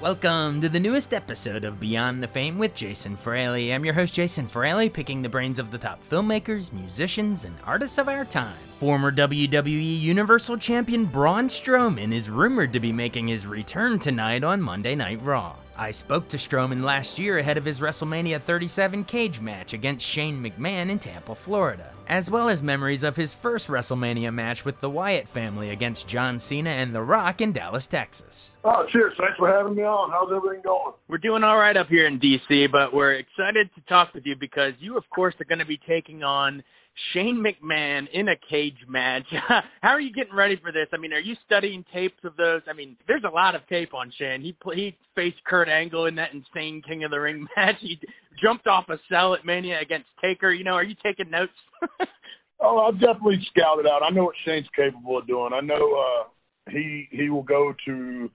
Welcome to the newest episode of Beyond the Fame with Jason Fraley. I'm your host, Jason Fraley, picking the brains of the top filmmakers, musicians, and artists of our time. Former WWE Universal Champion Braun Strowman is rumored to be making his return tonight on Monday Night Raw. I spoke to Strowman last year ahead of his WrestleMania 37 cage match against Shane McMahon in Tampa, Florida, as well as memories of his first WrestleMania match with the Wyatt family against John Cena and The Rock in Dallas, Texas. Oh, cheers. Thanks for having me on. How's everything going? We're doing all right up here in DC, but we're excited to talk with you because you, of course, are going to be taking on Shane McMahon in a cage match. How are you getting ready for this? I mean, are you studying tapes of those? I mean, there's a lot of tape on Shane. He he faced Kurt Angle in that insane King of the Ring match. He jumped off a cell at Mania against Taker. You know, are you taking notes? oh, I've definitely scouted out. I know what Shane's capable of doing. I know uh he he will go to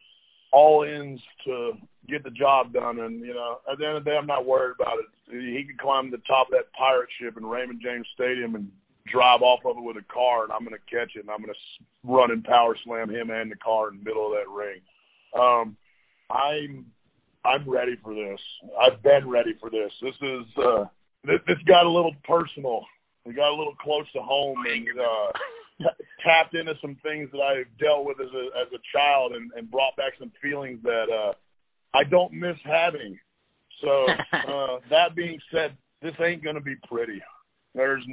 all ends to get the job done. And you know, at the end of the day, I'm not worried about it. He could climb the top of that pirate ship in Raymond James Stadium and drive off of it with a car, and I'm going to catch it, and I'm going to run and power slam him and the car in the middle of that ring. Um, I'm I'm ready for this. I've been ready for this. This is uh, this, this got a little personal. We got a little close to home, and uh, tapped into some things that I've dealt with as a as a child, and, and brought back some feelings that uh, I don't miss having. So uh, that being said, this ain't going to be pretty. There's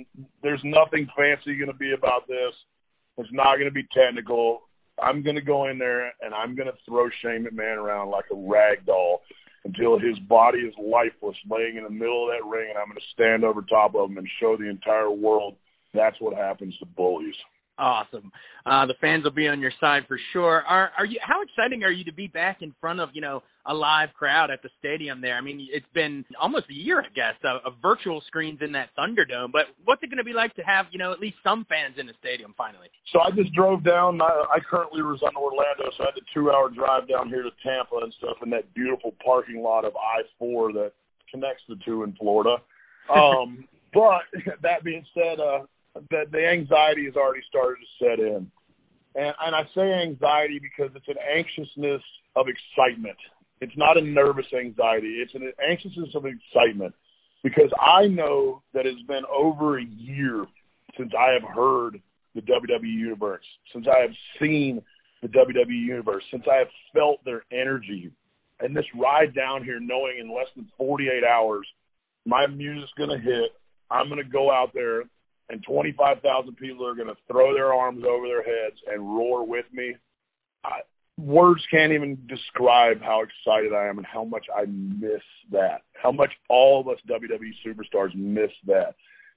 there's nothing fancy going to be about this. It's not going to be technical. I'm going to go in there and I'm going to throw Shane McMahon around like a rag doll until his body is lifeless, laying in the middle of that ring, and I'm going to stand over top of him and show the entire world that's what happens to bullies. Awesome. Uh, the fans will be on your side for sure. Are are you? How exciting are you to be back in front of you know a live crowd at the stadium there? I mean, it's been almost a year, I guess, of, of virtual screens in that Thunderdome. But what's it going to be like to have you know at least some fans in the stadium finally? So I just drove down. I, I currently reside in Orlando, so I had a two-hour drive down here to Tampa and stuff in that beautiful parking lot of I-4 that connects the two in Florida. Um, but that being said, uh, the the anxiety has already started to set in, and and I say anxiety because it's an anxiousness of excitement. It's not a nervous anxiety. It's an anxiousness of excitement because I know that it's been over a year since I have heard the WWE universe, since I have seen the WWE universe, since I have felt their energy. And this ride down here, knowing in less than 48 hours, my music's going to hit. I'm going to go out there and 25,000 people are going to throw their arms over their heads and roar with me. I, words can't even describe how excited I am and how much I miss that. How much all of us WWE superstars miss that.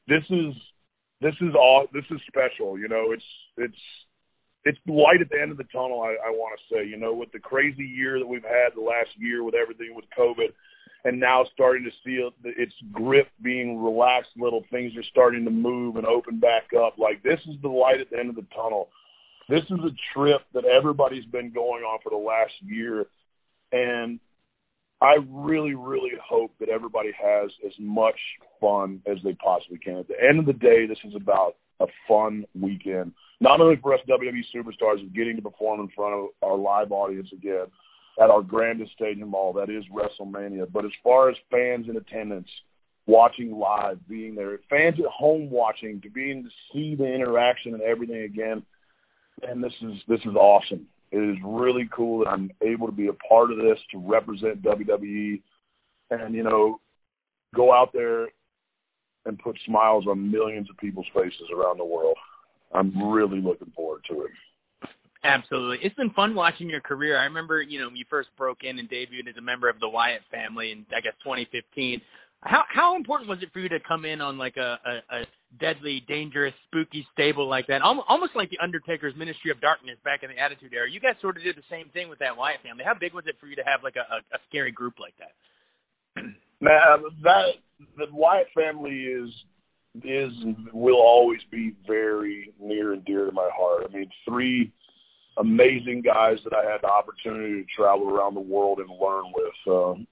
This is this is all this is special. You know, it's it's it's light at the end of the tunnel. I, I want to say, you know, with the crazy year that we've had the last year with everything with COVID and now starting to see its grip being relaxed. Little things are starting to move and open back up. Like this is the light at the end of the tunnel. This is a trip that everybody's been going on for the last year, and I really, really hope that everybody has as much fun as they possibly can. At the end of the day, this is about a fun weekend. Not only for us WWE superstars of getting to perform in front of our live audience again, at our grandest stadium ball, that is WrestleMania. But as far as fans in attendance, watching live, being there, fans at home watching, to being to see the interaction and everything again, and this is this is awesome. It is really cool that I'm able to be a part of this to represent WWE, and you know, go out there and put smiles on millions of people's faces around the world. I'm really looking forward to it. Absolutely. It's been fun watching your career. I remember, you know, you first broke in and debuted as a member of the Wyatt family in I guess 2015. How how important was it for you to come in on like a, a, a deadly, dangerous, spooky stable like that? Almost like the Undertaker's Ministry of Darkness back in the Attitude Era. You guys sort of did the same thing with that Wyatt family. How big was it for you to have like a, a, a scary group like that? Man, that the Wyatt family is is will always be very near and dear to my heart. I mean, three amazing guys that I had the opportunity to travel around the world and learn with. Um,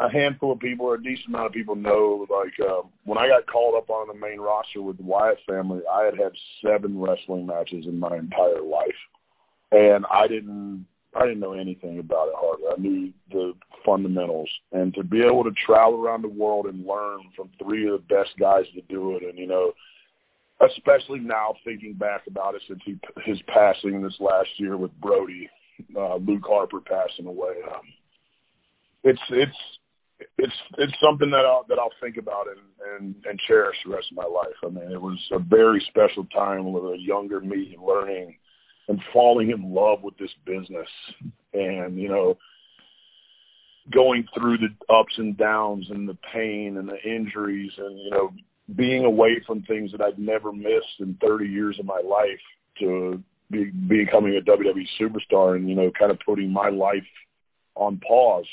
a handful of people or a decent amount of people know like uh, when I got called up on the main roster with the Wyatt family, I had had seven wrestling matches in my entire life, and I didn't I didn't know anything about it hardly. I knew the fundamentals, and to be able to travel around the world and learn from three of the best guys to do it, and you know especially now thinking back about it since he, his passing this last year with Brodie, uh, Luke Harper passing away. Um, it's it's it's it's something that I'll that I'll think about and and and cherish the rest of my life. I mean, it was a very special time with a younger me learning and falling in love with this business, and you know, going through the ups and downs and the pain and the injuries and you know being away from things that I'd never missed in 30 years of my life to be, becoming a WWE superstar and you know kind of putting my life on pause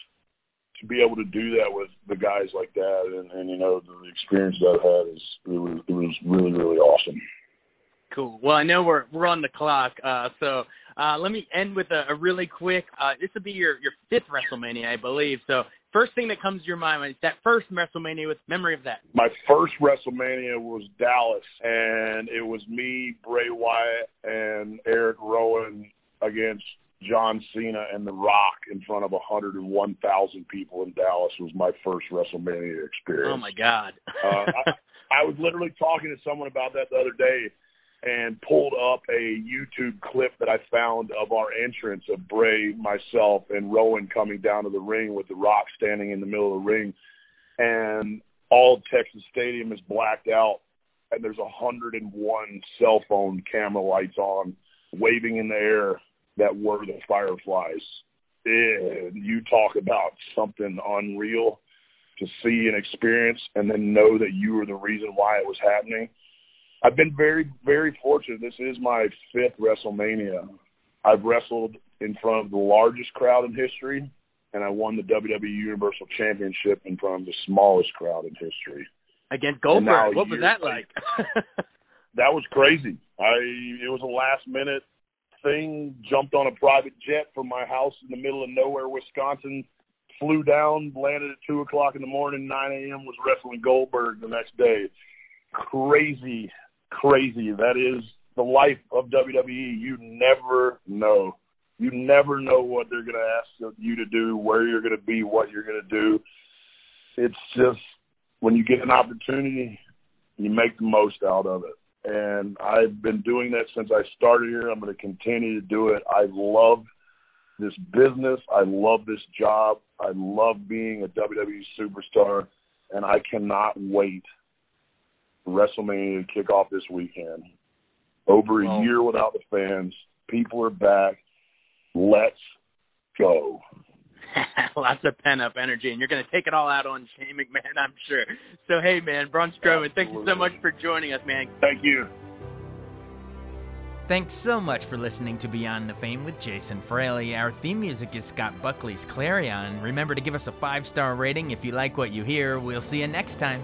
to be able to do that with the guys like that and, and you know the experience that I've had is it was it was really really awesome. Cool. Well, I know we're we're on the clock, uh, so uh, let me end with a, a really quick. Uh, this will be your your fifth WrestleMania, I believe. So first thing that comes to your mind is that first WrestleMania with memory of that. My first WrestleMania was Dallas, and it was me, Bray Wyatt, and Eric Rowan against John Cena and The Rock in front of 101,000 people in Dallas was my first WrestleMania experience. Oh my God! uh, I, I was literally talking to someone about that the other day and pulled up a YouTube clip that I found of our entrance of Bray, myself, and Rowan coming down to the ring with The Rock standing in the middle of the ring, and all Texas Stadium is blacked out, and there's a 101 cell phone camera lights on, waving in the air that were the Fireflies. And you talk about something unreal to see and experience, and then know that you were the reason why it was happening I've been very, very fortunate. This is my fifth WrestleMania. I've wrestled in front of the largest crowd in history, and I won the WWE Universal Championship in front of the smallest crowd in history. Against Goldberg, what was that like? that was crazy. I it was a last minute thing. Jumped on a private jet from my house in the middle of nowhere, Wisconsin. Flew down, landed at two o'clock in the morning. Nine a.m. was wrestling Goldberg the next day. Crazy crazy. That is the life of WWE. You never know. You never know what they're going to ask you to do, where you're going to be, what you're going to do. It's just when you get an opportunity, you make the most out of it. And I've been doing that since I started here. I'm going to continue to do it. I love this business. I love this job. I love being a WWE superstar. And I cannot wait WrestleMania kickoff this weekend. Over a oh. year without the fans, people are back. Let's go. Lots of pent up energy, and you're going to take it all out on Shane McMahon, I'm sure. So, hey, man, Braun Strowman, thank you so much for joining us, man. Thank you. Thanks so much for listening to Beyond the Fame with Jason Fraley. Our theme music is Scott Buckley's Clarion. Remember to give us a five star rating if you like what you hear. We'll see you next time.